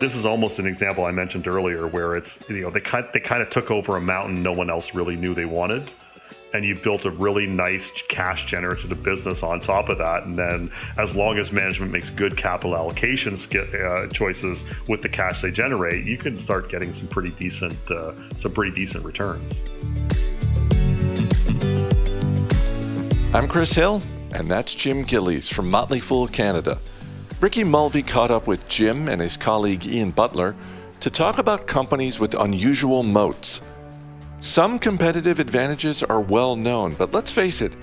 this is almost an example I mentioned earlier where it's you know they kind they kind of took over a mountain no one else really knew they wanted and you built a really nice cash generative business on top of that. And then, as long as management makes good capital allocation uh, choices with the cash they generate, you can start getting some pretty decent, uh, some pretty decent returns. I'm Chris Hill, and that's Jim Gillies from Motley Fool Canada. Ricky Mulvey caught up with Jim and his colleague Iain Butler to talk about companies with unusual moats some competitive advantages are well known, but let's face it,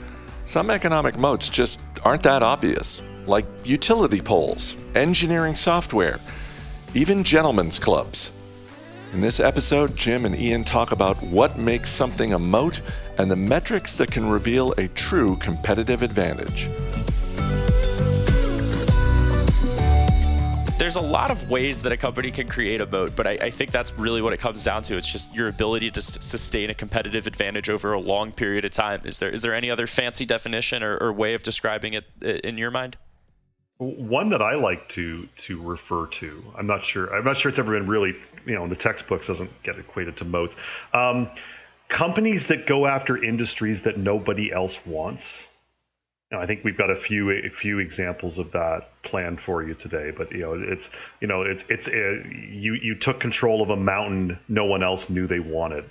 some economic moats just aren't that obvious, like utility poles, engineering software, even gentlemen's clubs. In this episode, Jim and Iain talk about what makes something a moat and the metrics that can reveal a true competitive advantage. There's a lot of ways that a company can create a moat, but I, I think that's really what it comes down to. It's just your ability to s- sustain a competitive advantage over a long period of time. Is there is there any other fancy definition or, or way of describing it in your mind? One that I like to to refer to, I'm not sure. I'm not sure it's ever been really, you know, in the textbooks doesn't get equated to moats. Um, companies that go after industries that nobody else wants I think we've got a few a few examples of that planned for you today. But you know, it's you know, it's it's uh, you you took control of a mountain no one else knew they wanted,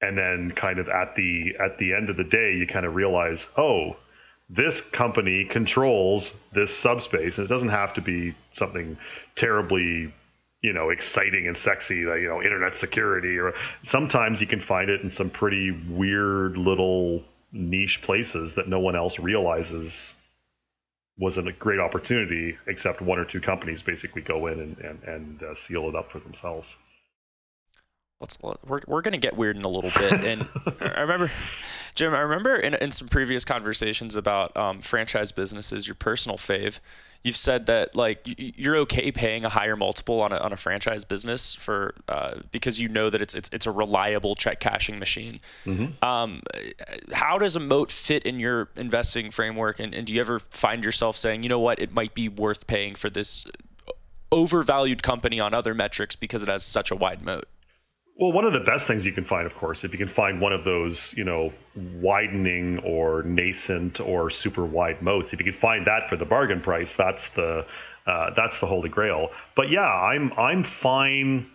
and then kind of at the at the end of the day, you kind of realize, oh, this company controls this subspace, and it doesn't have to be something terribly you know exciting and sexy like you know internet security or sometimes you can find it in some pretty weird little niche places that no one else realizes was a great opportunity, except one or two companies basically go in and, and, and uh, seal it up for themselves. Let's, we're, we're going to get weird in a little bit. And I remember, Jim, I remember in, in some previous conversations about um, franchise businesses, your personal fave, you've said that like you're okay paying a higher multiple on a, on a franchise business for uh, because you know that it's it's it's a reliable check cashing machine. Mm-hmm. Um, how does a moat fit in your investing framework? And, and do you ever find yourself saying, you know what, it might be worth paying for this overvalued company on other metrics because it has such a wide moat? Well, one of the best things you can find, of course, if you can find one of those, you know, widening or nascent or super wide moats, if you can find that for the bargain price, that's the uh, that's the holy grail. But yeah, I'm I'm fine.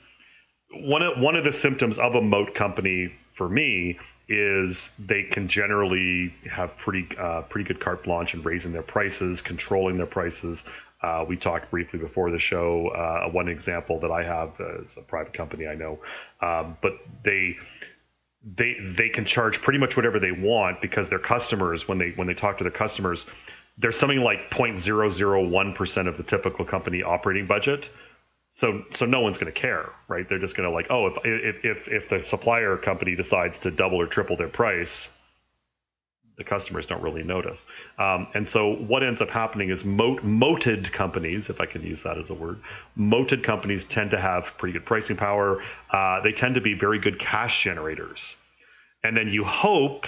One of one of the symptoms of a moat company for me is they can generally have pretty uh, pretty good carte blanche in raising their prices, controlling their prices, uh, we talked briefly before the show. Uh, one example that I have is a private company I know, um, but they they they can charge pretty much whatever they want because their customers, when they when they talk to their customers, there's something like 0.001 percent of the typical company operating budget. So so no one's going to care, right? They're just going to like, oh, if if if if the supplier company decides to double or triple their price, the customers don't really notice. Um, and so what ends up happening is moat, moated companies, if I can use that as a word, moated companies tend to have pretty good pricing power. Uh, they tend to be very good cash generators. And then you hope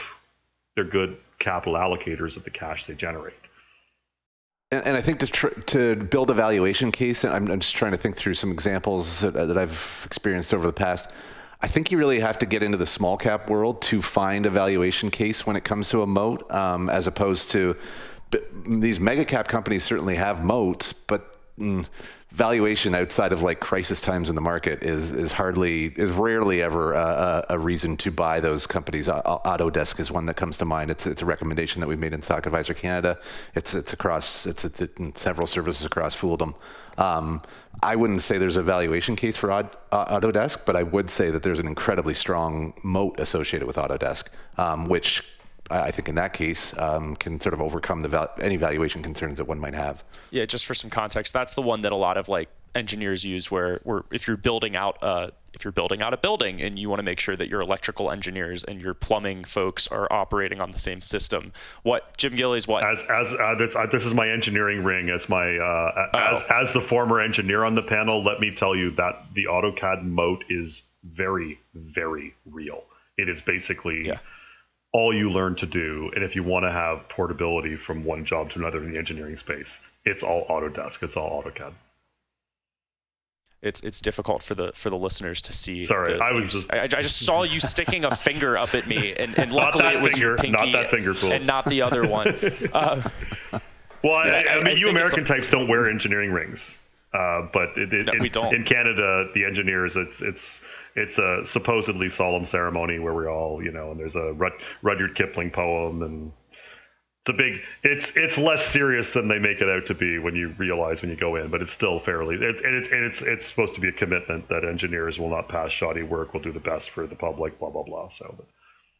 they're good capital allocators of the cash they generate. And, and I think to, tr- to build a valuation case, I'm, I'm, just trying to think through some examples that, that I've experienced over the past I think you really have to get into the small cap world to find a valuation case when it comes to a moat, um, as opposed to these mega cap companies certainly have moats, but mm, valuation outside of like crisis times in the market is is hardly is rarely ever a, a, reason to buy those companies. Autodesk is one that comes to mind. It's it's a recommendation that we made in Stock Advisor Canada. It's it's across it's, it's in several services across Fooldom. Um, I wouldn't say there's a valuation case for Autodesk, but I would say that there's an incredibly strong moat associated with Autodesk, um, which I think in that case um, can sort of overcome the val- any valuation concerns that one might have. Yeah, just for some context, that's the one that a lot of like engineers use, where where if you're building out a if you're building out a building and you want to make sure that your electrical engineers and your plumbing folks are operating on the same system. What Jim Gillies? What as as uh, this, uh, this, is my engineering ring as my uh, as, oh. as the former engineer on the panel. Let me tell you that the AutoCAD moat is very very real. It is basically. Yeah all you learn to do. And if you want to have portability from one job to another in the engineering space, it's all Autodesk, it's all AutoCAD. it's it's difficult for the for the listeners to see. Sorry, the, I was just I, I, just saw you sticking a finger up at me, and, and luckily it was finger, your pinky, not that finger tool. and not the other one. Uh, well, yeah, I, I, mean, you American types don't wear engineering rings, uh, but it, it, no, in, we don't. in Canada, the engineers, it's it's it's a supposedly solemn ceremony where we're all, you know, and there's a Rud- Rudyard Kipling poem, and it's a big. It's it's less serious than they make it out to be when you realize when you go in, but it's still fairly. It, and, it, and it's it's supposed to be a commitment that engineers will not pass shoddy work, will do the best for the public, blah blah blah. So. But,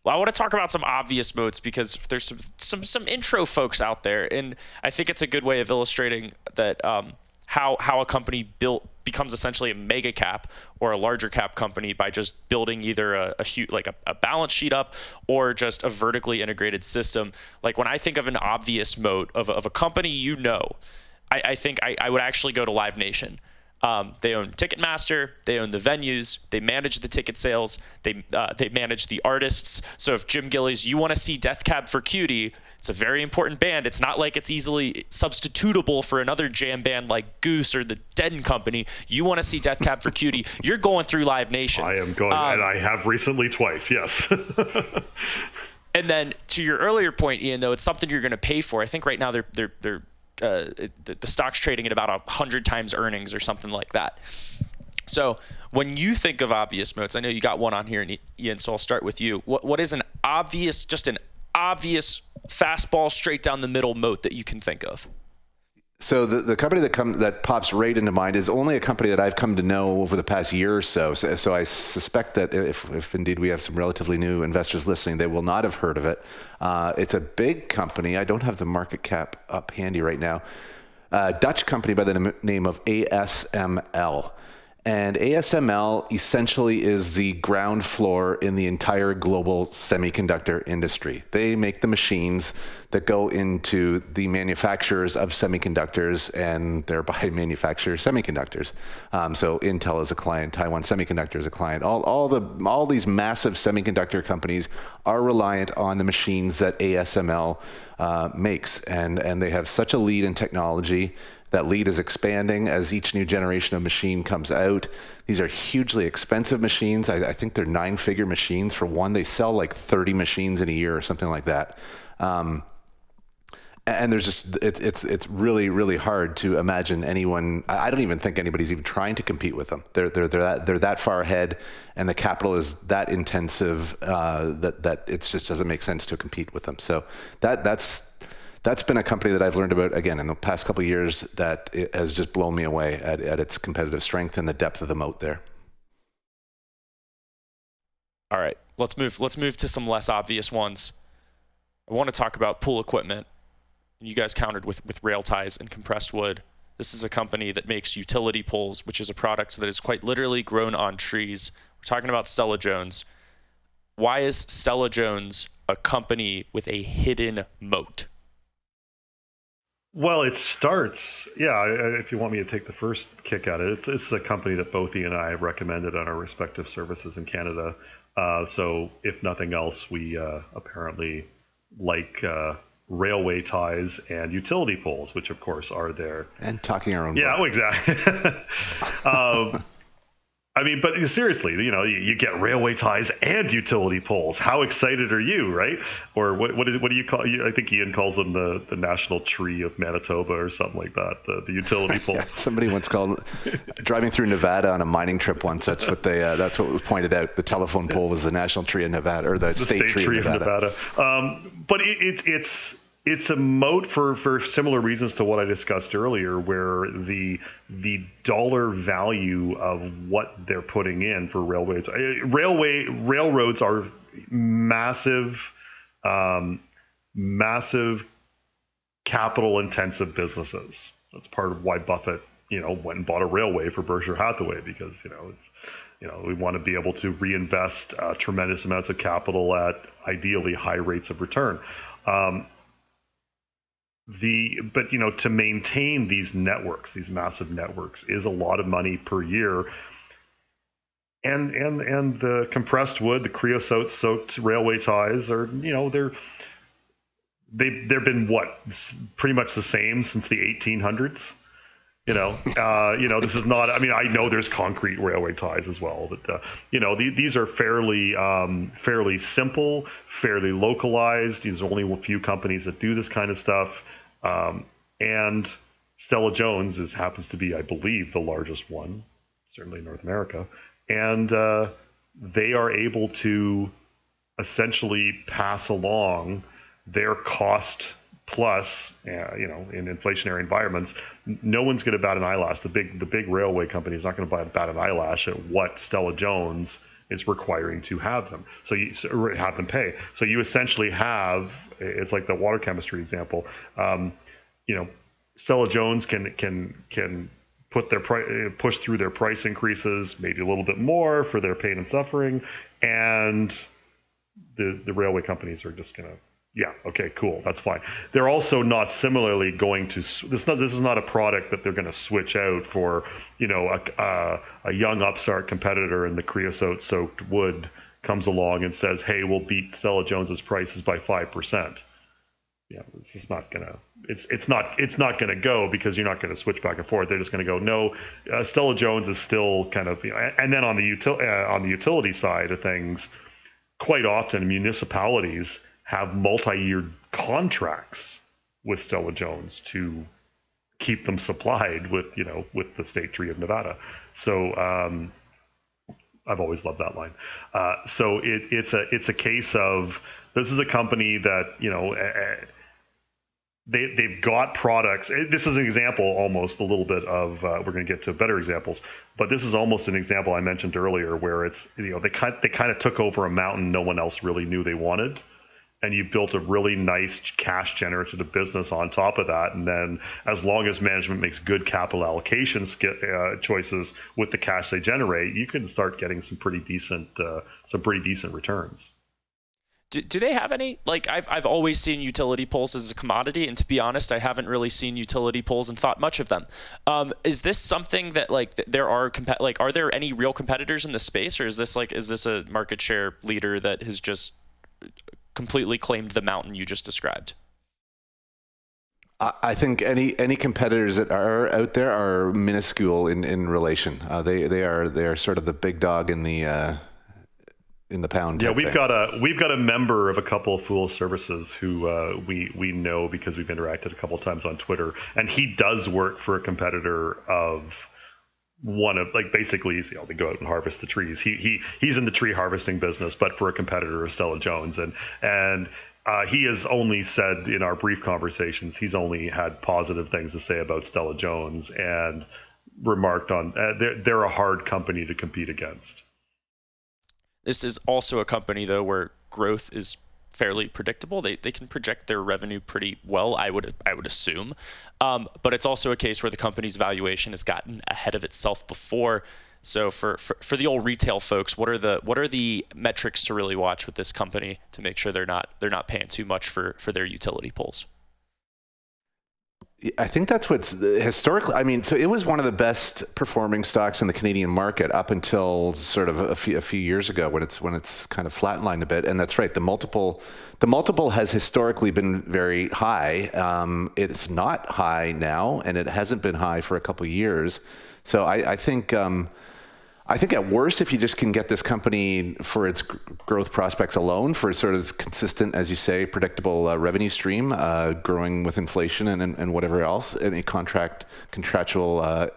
well, I want to talk about some obvious moats because there's some, some some intro folks out there, and I think it's a good way of illustrating that um, how how a company built becomes essentially a mega cap or a larger cap company by just building either a, a huge like a, a, balance sheet up or just a vertically integrated system. Like when I think of an obvious moat of, of a company you know, I, I think I, I would actually go to Live Nation. Um, they own Ticketmaster. They own the venues. They manage the ticket sales. They uh, they manage the artists. So if Jim Gillies, you want to see Death Cab for Cutie, it's a very important band. It's not like it's easily substitutable for another jam band like Goose or the Dead and Company. You want to see Death Cab for Cutie, you're going through Live Nation. I am going, um, and I have recently twice. Yes. and then to your earlier point, Iain, though, it's something you're going to pay for. I think right now they're they're they're uh, the, the stock's trading at about a hundred times earnings or something like that. So when you think of obvious moats, I know you got one on here, Iain. So I'll start with you. What what is an obvious, just an obvious fastball straight down the middle moat that you can think of? So the, the company that come that pops right into mind is only a company that I've come to know over the past year or so. So, so I suspect that if, if indeed we have some relatively new investors listening, they will not have heard of it. Uh, it's a big company. I don't have the market cap up handy right now. Uh, Dutch company by the name of ASML. And ASML essentially is the ground floor in the entire global semiconductor industry. They make the machines that go into the manufacturers of semiconductors and thereby manufacture semiconductors. Um, so Intel is a client, Taiwan Semiconductor is a client. All, all, the, all these massive semiconductor companies are reliant on the machines that ASML uh, makes. And, and they have such a lead in technology that lead is expanding as each new generation of machine comes out. These are hugely expensive machines. I, I think they're nine figure machines for one. They sell like 30 machines in a year or something like that. Um, and there's just it, it's it's really really hard to imagine anyone. I don't even think anybody's even trying to compete with them. They're they're they're that, they're that far ahead, and the capital is that intensive uh, that that it just doesn't make sense to compete with them. So that that's that's been a company that I've learned about again in the past couple years that has just blown me away at, at its competitive strength and the depth of the moat there. All right, let's move. Let's move to some less obvious ones. I want to talk about pool equipment. You guys countered with with rail ties and compressed wood. This is a company that makes utility poles, which is a product that is quite literally grown on trees. We're talking about Stella Jones. Why is Stella Jones a company with a hidden moat? Well, it starts, yeah. If you want me to take the first kick at it, it's, it's a company that both he and I have recommended on our respective services in Canada. Uh, so, if nothing else, we uh, apparently like uh, railway ties and utility poles, which of course are there. And talking our own. Yeah, oh, exactly. um, I mean, but seriously, you know, you, you, get railway ties and utility poles. How excited are you, right? Or what? What, is, what do you call? I think Iain calls them the, the national tree of Manitoba or something like that. The, the utility pole. Somebody once called driving through Nevada on a mining trip once. That's what they. Uh, that's what was pointed out. The telephone pole was the national tree of Nevada or the, the state, state, tree, tree of Nevada. Of Nevada. Um, but it, it, it's it's a moat for, for similar reasons to what I discussed earlier, where the the dollar value of what they're putting in for railways, uh, railway railroads are massive, um, massive capital intensive businesses. That's part of why Buffett, you know, went and bought a railway for Berkshire Hathaway because you know it's you know, we want to be able to reinvest uh, tremendous amounts of capital at ideally high rates of return. Um, the but you know to maintain these networks these massive networks is a lot of money per year and and and the compressed wood the creosote soaked railway ties are you know they're they they've been what pretty much the same since the 1800s You know, uh, you know, this is not. I mean, I know there's concrete railway ties as well, but uh, you know, the, these are fairly um, fairly simple, fairly localized. There's only a few companies that do this kind of stuff, um, and Stella Jones is happens to be, I believe, the largest one, certainly in North America, and uh, they are able to essentially pass along their cost plus, uh, you know, in inflationary environments, no one's going to bat an eyelash. The big the big railway company is not going to buy bat an eyelash at what Stella Jones is requiring to have them. So you have them pay. So you essentially have it's like the water chemistry example. Um, you know, Stella Jones can can can put their price push through their price increases, maybe a little bit more for their pain and suffering, and the the railway companies are just going to yeah. Okay. Cool. That's fine. They're also not similarly going to. This not. This is not a product that they're going to switch out for. You know, a, a, a young upstart competitor in the creosote-soaked wood comes along and says, "Hey, we'll beat Stella Jones's prices by five percent." Yeah, this is not gonna. It's it's not it's not gonna go because you're not gonna switch back and forth. They're just gonna go. No, uh, Stella Jones is still kind of. You know, and then on the util uh, on the utility side of things, quite often municipalities have multi-year contracts with Stella Jones to keep them supplied with you know with the state tree of Nevada. So um, I've always loved that line. Uh, so it, it's a it's a case of this is a company that you know. Uh, they, they've got products. This is an example almost a little bit of, uh, we're going to get to better examples, but this is almost an example I mentioned earlier where it's, you know, they kind, they kind of took over a mountain no one else really knew they wanted and you built a really nice cash generative business on top of that. And then, as long as management makes good capital allocation uh, choices with the cash they generate, you can start getting some pretty decent, uh, some pretty decent returns. Do, do they have any? Like I've I've always seen utility poles as a commodity, and to be honest, I haven't really seen utility poles and thought much of them. Um, is this something that like there are comp- like are there any real competitors in the space, or is this like is this a market share leader that has just completely claimed the mountain you just described? I think any any competitors that are out there are minuscule in in relation. Uh, they they are they are sort of the big dog in the uh, in the pound. Yeah, we've thing. got a we've got a member of a couple of Fool Services who uh, we we know because we've interacted a couple of times on Twitter, and he does work for a competitor of one of like basically you know they go out and harvest the trees. He he he's in the tree harvesting business, but for a competitor of Stella Jones, and and uh, he has only said in our brief conversations he's only had positive things to say about Stella Jones and remarked on uh, they're they're a hard company to compete against. This is also a company though where growth is fairly predictable. They, they can project their revenue pretty well, I would I would assume. Um, but it's also a case where the company's valuation has gotten ahead of itself before. So for, for, for the old retail folks, what are the what are the metrics to really watch with this company to make sure they're not they're not paying too much for for their utility poles? I think that's what's historically. I mean, so it was one of the best performing stocks in the Canadian market up until sort of a few, a few years ago when it's when it's kind of flatlined a bit. And that's right. The multiple, the multiple has historically been very high. Um, it's not high now, and it hasn't been high for a couple years. So I, I think. Um, I think at worst, if you just can get this company for its growth prospects alone, for sort of consistent, as you say, predictable uh, revenue stream, uh, growing with inflation and, and, whatever else, any contract contractual uh,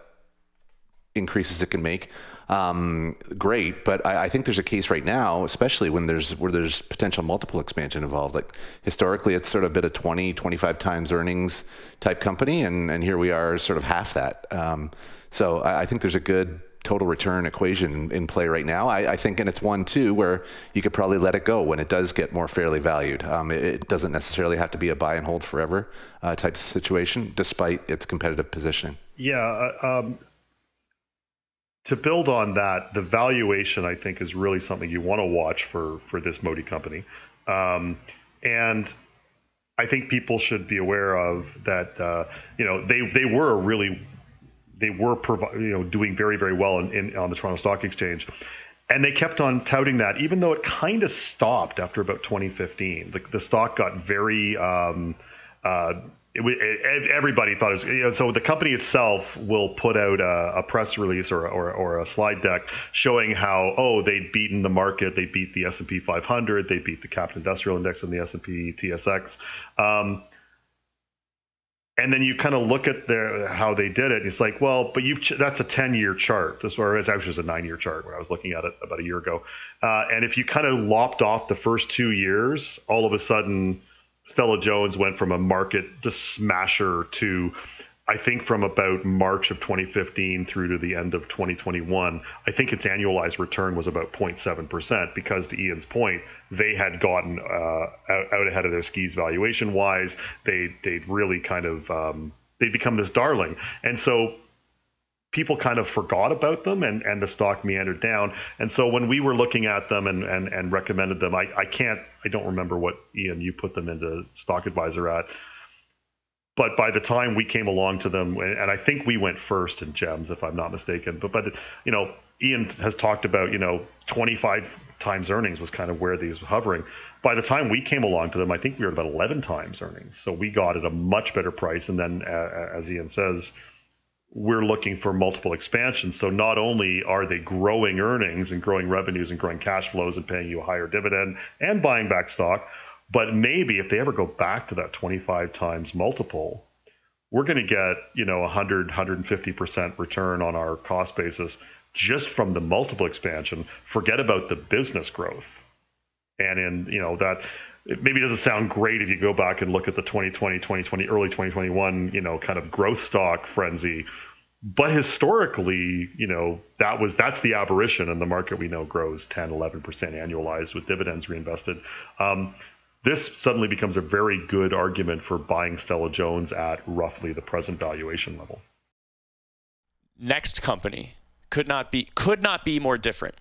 increases it can make, um, great. But I, I, think there's a case right now, especially when there's where there's potential multiple expansion involved. Like historically, it's sort of been a 20, 25 times earnings type company, and and here we are, sort of half that. Um, so I, I think there's a good total return equation in play right now. I, I, think, and it's one too where you could probably let it go when it does get more fairly valued. Um, it, it, doesn't necessarily have to be a buy and hold forever uh, type situation, despite its competitive positioning. Yeah. Uh, um, to build on that, the valuation I think is really something you want to watch for for this Modi company, um, and I think people should be aware of that. Uh, you know, they they were a really they were provi- you know doing very very well in, in, on the Toronto Stock Exchange, and they kept on touting that even though it kind of stopped after about 2015. The, the stock got very um, uh, it, it, everybody thought it was, you know, so the company itself will put out a, a press release or, or, or, a slide deck showing how, oh, they'd beaten the market. They beat the S&P 500. They beat the Capital Industrial Index and the S&P TSX. Um, and then you kind of look at their, how they did it. It's like, well, but you've that's a 10 year chart. This or it's actually a nine year chart when I was looking at it about a year ago. Uh, and if you kind of lopped off the first two years, all of a sudden Stella Jones went from a market just smasher to I think from about March of 2015 through to the end of 2021, I think its annualized return was about 0.7% because, to Iain's point, they had gotten uh, out, out, ahead of their skis valuation wise. They they'd really kind of um, they'd become this darling, and so people kind of forgot about them and, and the stock meandered down. And so when we were looking at them and, and, and recommended them, I, I can't, I don't remember what Iain, you put them into Stock Advisor at. But by the time we came along to them, and I think we went first in gems, if I'm not mistaken. But but you know, Iain has talked about you know 25 times earnings was kind of where these were hovering. By the time we came along to them, I think we were about 11 times earnings. So we got at a much better price. And then, uh, as Iain says, we're looking for multiple expansions. So not only are they growing earnings and growing revenues and growing cash flows and paying you a higher dividend and buying back stock, but maybe if they ever go back to that 25 times multiple, we're going to get, you know, 100, 150% return on our cost basis just from the multiple expansion. Forget about the business growth. And in, you know, that it maybe doesn't sound great if you go back and look at the 2020, 2020, early 2021, you know, kind of growth stock frenzy. But historically, you know, that was that's the aberration, and the market we know grows 10, 11 percent annualized with dividends reinvested. Um, this suddenly becomes a very good argument for buying Stella Jones at roughly the present valuation level. Next company could not be could not be more different.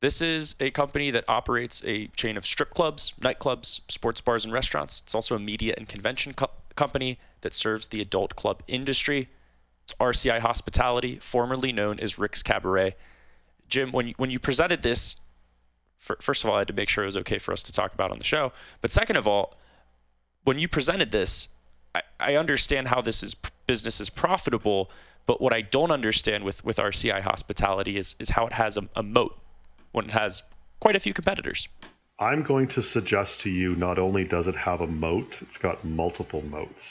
This is a company that operates a chain of strip clubs, nightclubs, sports bars, and restaurants. It's also a media and convention co- company that serves the adult club industry. It's RCI Hospitality, formerly known as Rick's Cabaret. Jim, when you, when you presented this, for, first of all, I had to make sure it was okay for us to talk about on the show. But second of all, when you presented this, I, I understand how this is business is profitable. But what I don't understand with, with RCI Hospitality is, is how it has a, a moat when it has quite a few competitors. I'm going to suggest to you not only does it have a moat, it's got multiple moats.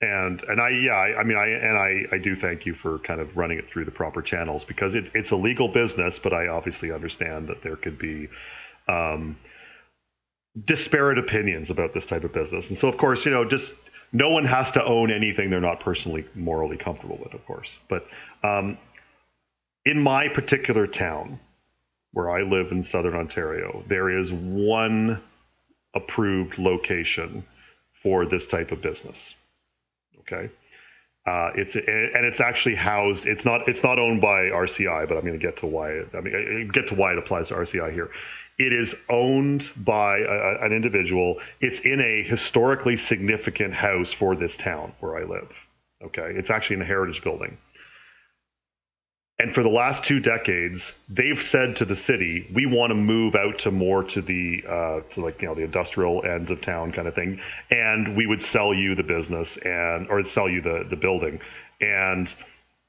And and I yeah I, I mean I and I, I do thank you for kind of running it through the proper channels because it, it's a legal business, but I obviously understand that there could be um, disparate opinions about this type of business. And so of course you know just no one has to own anything they're not personally morally comfortable with, of course. But um, in my particular town, where I live in southern Ontario, there is one approved location for this type of business. Okay. Uh, it's and it's actually housed. It's not it's not owned by RCI, but I'm going to get to why. It, I mean, get to why it applies to RCI here. It is owned by a, an individual. It's in a historically significant house for this town where I live. Okay, it's actually in a heritage building. And for the last two decades, they've said to the city, we want to move out to more to the uh, to like you know the industrial ends of town kind of thing, and we would sell you the business and or sell you the the building. And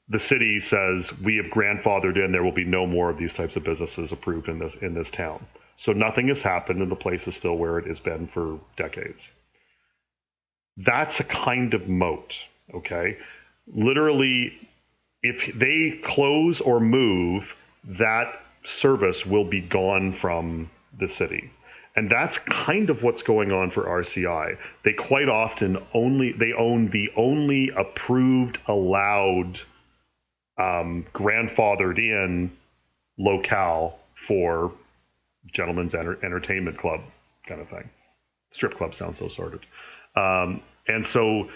the city says we have grandfathered in. There will be no more of these types of businesses approved in this in this town. So nothing has happened, and the place is still where it has been for decades. That's a kind of moat. Okay, literally if they close or move, that service will be gone from the city. And that's kind of what's going on for RCI. They quite often only they own the only approved, allowed, um, grandfathered in locale for gentlemen's enter- entertainment club kind of thing. Strip club sounds so sordid. Um, and so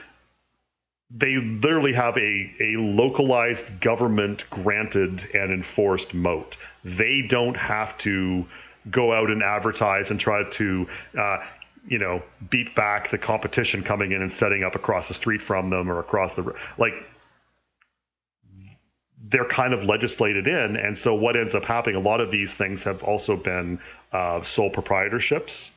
they literally have a, a localized government granted and enforced moat. They don't have to go out and advertise and try to, uh, you know, beat back the competition coming in and setting up across the street from them or across the like. They're kind of legislated in, and so what ends up happening? A lot of these things have also been uh, sole proprietorships,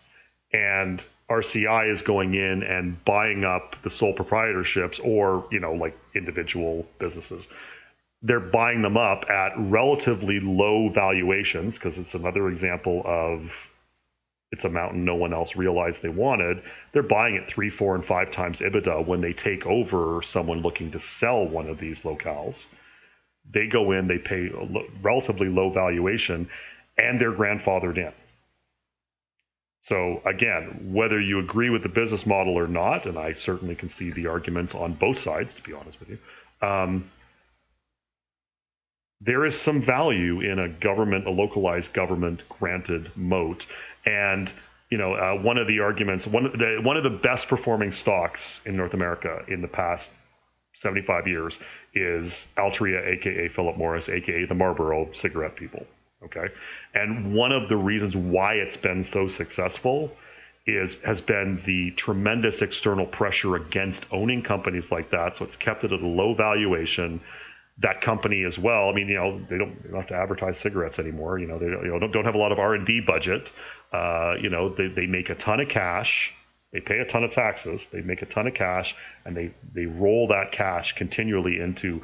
and RCI is going in and buying up the sole proprietorships or, you know, like individual businesses. They're buying them up at relatively low valuations because it's another example of it's a mountain no one else realized they wanted. They're buying it three, four, and five times EBITDA when they take over someone looking to sell one of these locales. They go in, they pay a relatively low valuation, and they're grandfathered in. So again, whether you agree with the business model or not, and I certainly can see the arguments on both sides, to be honest with you, um, there is some value in a government, a localized government granted moat. And you know, uh, one of the arguments, one of the one of the best performing stocks in North America in the past 75 years is Altria, aka Philip Morris, aka the Marlboro cigarette people. Okay. And one of the reasons why it's been so successful is has been the tremendous external pressure against owning companies like that. So it's kept it at a low valuation. That company as well. I mean, you know, they don't, they don't have to advertise cigarettes anymore. You know, they don't, you know, don't, don't have a lot of R and D budget. Uh, you know, they, they make a ton of cash. They pay a ton of taxes. They make a ton of cash, and they they roll that cash continually into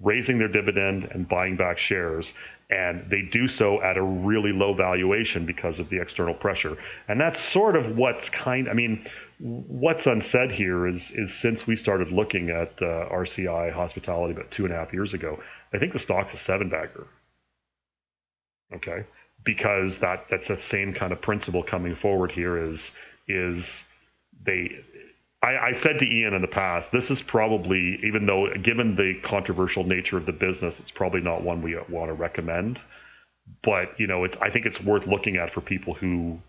raising their dividend and buying back shares and they do so at a really low valuation because of the external pressure. And that's sort of what's kind. I mean, what's unsaid here is is since we started looking at uh, RCI hospitality about two and a half years ago, I think the stock's a seven bagger. Okay, because that that's the same kind of principle coming forward here is is they I, I, said to Iain in the past, this is probably, even though given the controversial nature of the business, it's probably not one we want to recommend. But you know, it's I think it's worth looking at for people who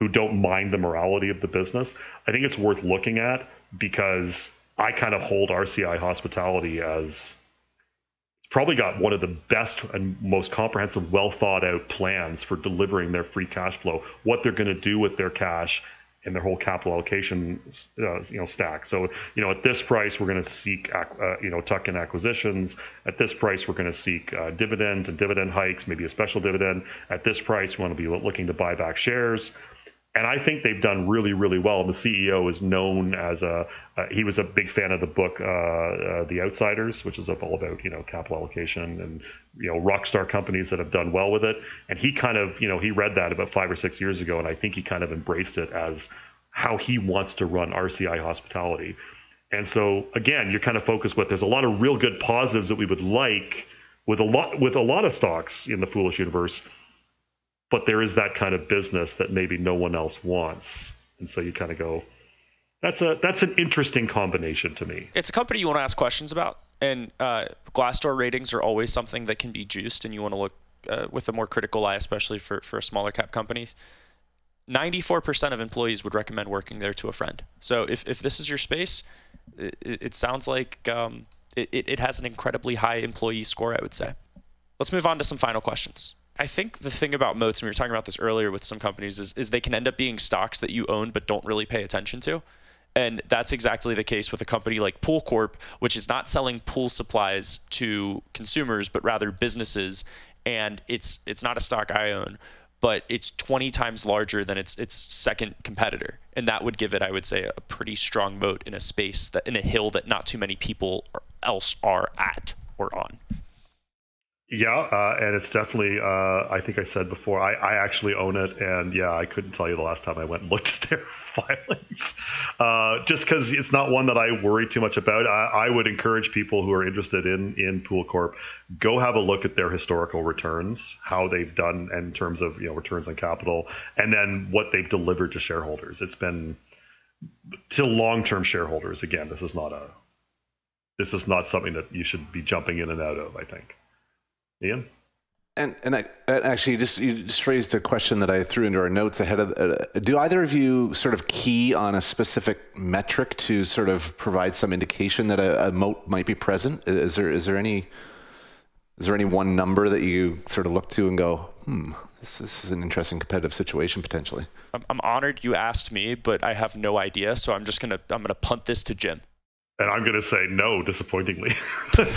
who don't mind the morality of the business. I think it's worth looking at because I kind of hold RCI Hospitality as probably got one of the best and most comprehensive, well thought out plans for delivering their free cash flow, what they're going to do with their cash, and their whole capital allocation uh, you know stack. So you know at this price we're going to seek uh, you know tuck-in acquisitions. At this price we're going to seek uh, dividends and dividend hikes, maybe a special dividend. At this price we want to be looking to buy back shares. And I think they've done really, really well. And the CEO is known as a, uh, he was a big fan of the book, uh, uh, The Outsiders, which is all about, you know, capital allocation and, you know, rock star companies that have done well with it. And he kind of, you know, he read that about five or six years ago. And I think he kind of embraced it as how he wants to run RCI hospitality. And so, again, you're kind of focused with, there's a lot of real good positives that we would like with a lot, with a lot of stocks in the foolish universe but there is that kind of business that maybe no one else wants. And so you kind of go, that's a that's an interesting combination to me. It's a company you want to ask questions about, and uh, Glassdoor ratings are always something that can be juiced, and you want to look uh, with a more critical eye, especially for for smaller cap companies. 94% of employees would recommend working there to a friend. So if, if this is your space, it, it sounds like um, it, it has an incredibly high employee score, I would say. Let's move on to some final questions. I think the thing about moats, and we were talking about this earlier with some companies, is, is they can end up being stocks that you own but don't really pay attention to. And that's exactly the case with a company like Pool Corp, which is not selling pool supplies to consumers, but rather businesses. And it's it's not a stock I own, but it's 20 times larger than its its second competitor. And that would give it, I would say, a pretty strong moat in a space that in a hill that not too many people else are at or on. Yeah, uh, and it's definitely. Uh, I think I said before. I, I actually own it, and yeah, I couldn't tell you the last time I went and looked at their filings, uh, just because it's not one that I worry too much about. I, I, would encourage people who are interested in in Pool Corp, go have a look at their historical returns, how they've done in terms of you know returns on capital, and then what they've delivered to shareholders. It's been to long term shareholders. Again, this is not a. This is not something that you should be jumping in and out of. I think. Iain? And and I, actually, just you just raised a question that I threw into our notes ahead of. Uh, do either of you sort of key on a specific metric to sort of provide some indication that a, a moat might be present? Is there is there any is there any one number that you sort of look to and go, hmm, this, this is an interesting competitive situation potentially? I'm, I'm honored you asked me, but I have no idea, so I'm just gonna I'm gonna punt this to Jim. And I'm going to say no, disappointingly.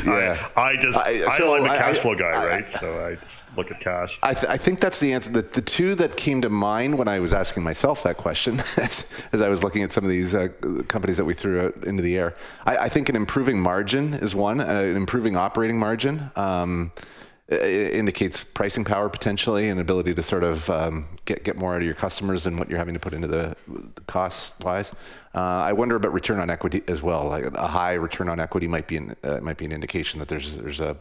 Yeah. I, I just I- I, so am a cash I- flow guy, I- right? So I just look at cash. I, th- I think that's the answer. The, the two that came to mind when I was asking myself that question, as, as I was looking at some of these uh, companies that we threw out into the air, I, I think an improving margin is one, uh, an improving operating margin. Um, i- i- indicates pricing power potentially and ability to sort of um, get get more out of your customers and what you're having to put into the, the cost wise. Uh, I wonder about return on equity as well. Like a high return on equity might be an, uh, might be an indication that there's there's a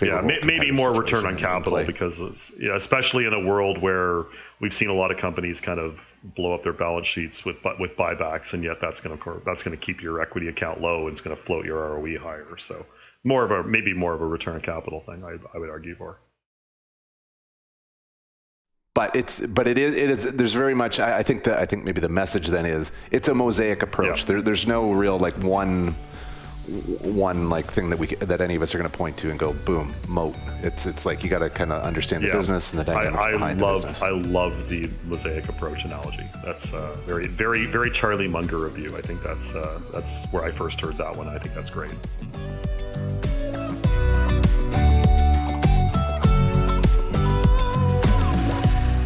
Yeah, may, maybe more return on capital because, it's, yeah, especially in a world where we've seen a lot of companies kind of blow up their balance sheets with with buybacks, and yet that's going to that's going to keep your equity account low and it's going to float your ROE higher. So more of a maybe more of a return on capital thing. I, I would argue for. but it's but it is it is there's very much I, I think that I think maybe the message then is it's a mosaic approach. Yeah. There, there's no real like one one like thing that we that any of us are going to point to and go boom moat. It's it's like you got to kind of understand the Yeah. business and the I, dynamics I behind love the business. I love the mosaic approach analogy. That's uh, very very very Charlie Munger of you. I think that's uh, that's where I first heard that one. I think that's great.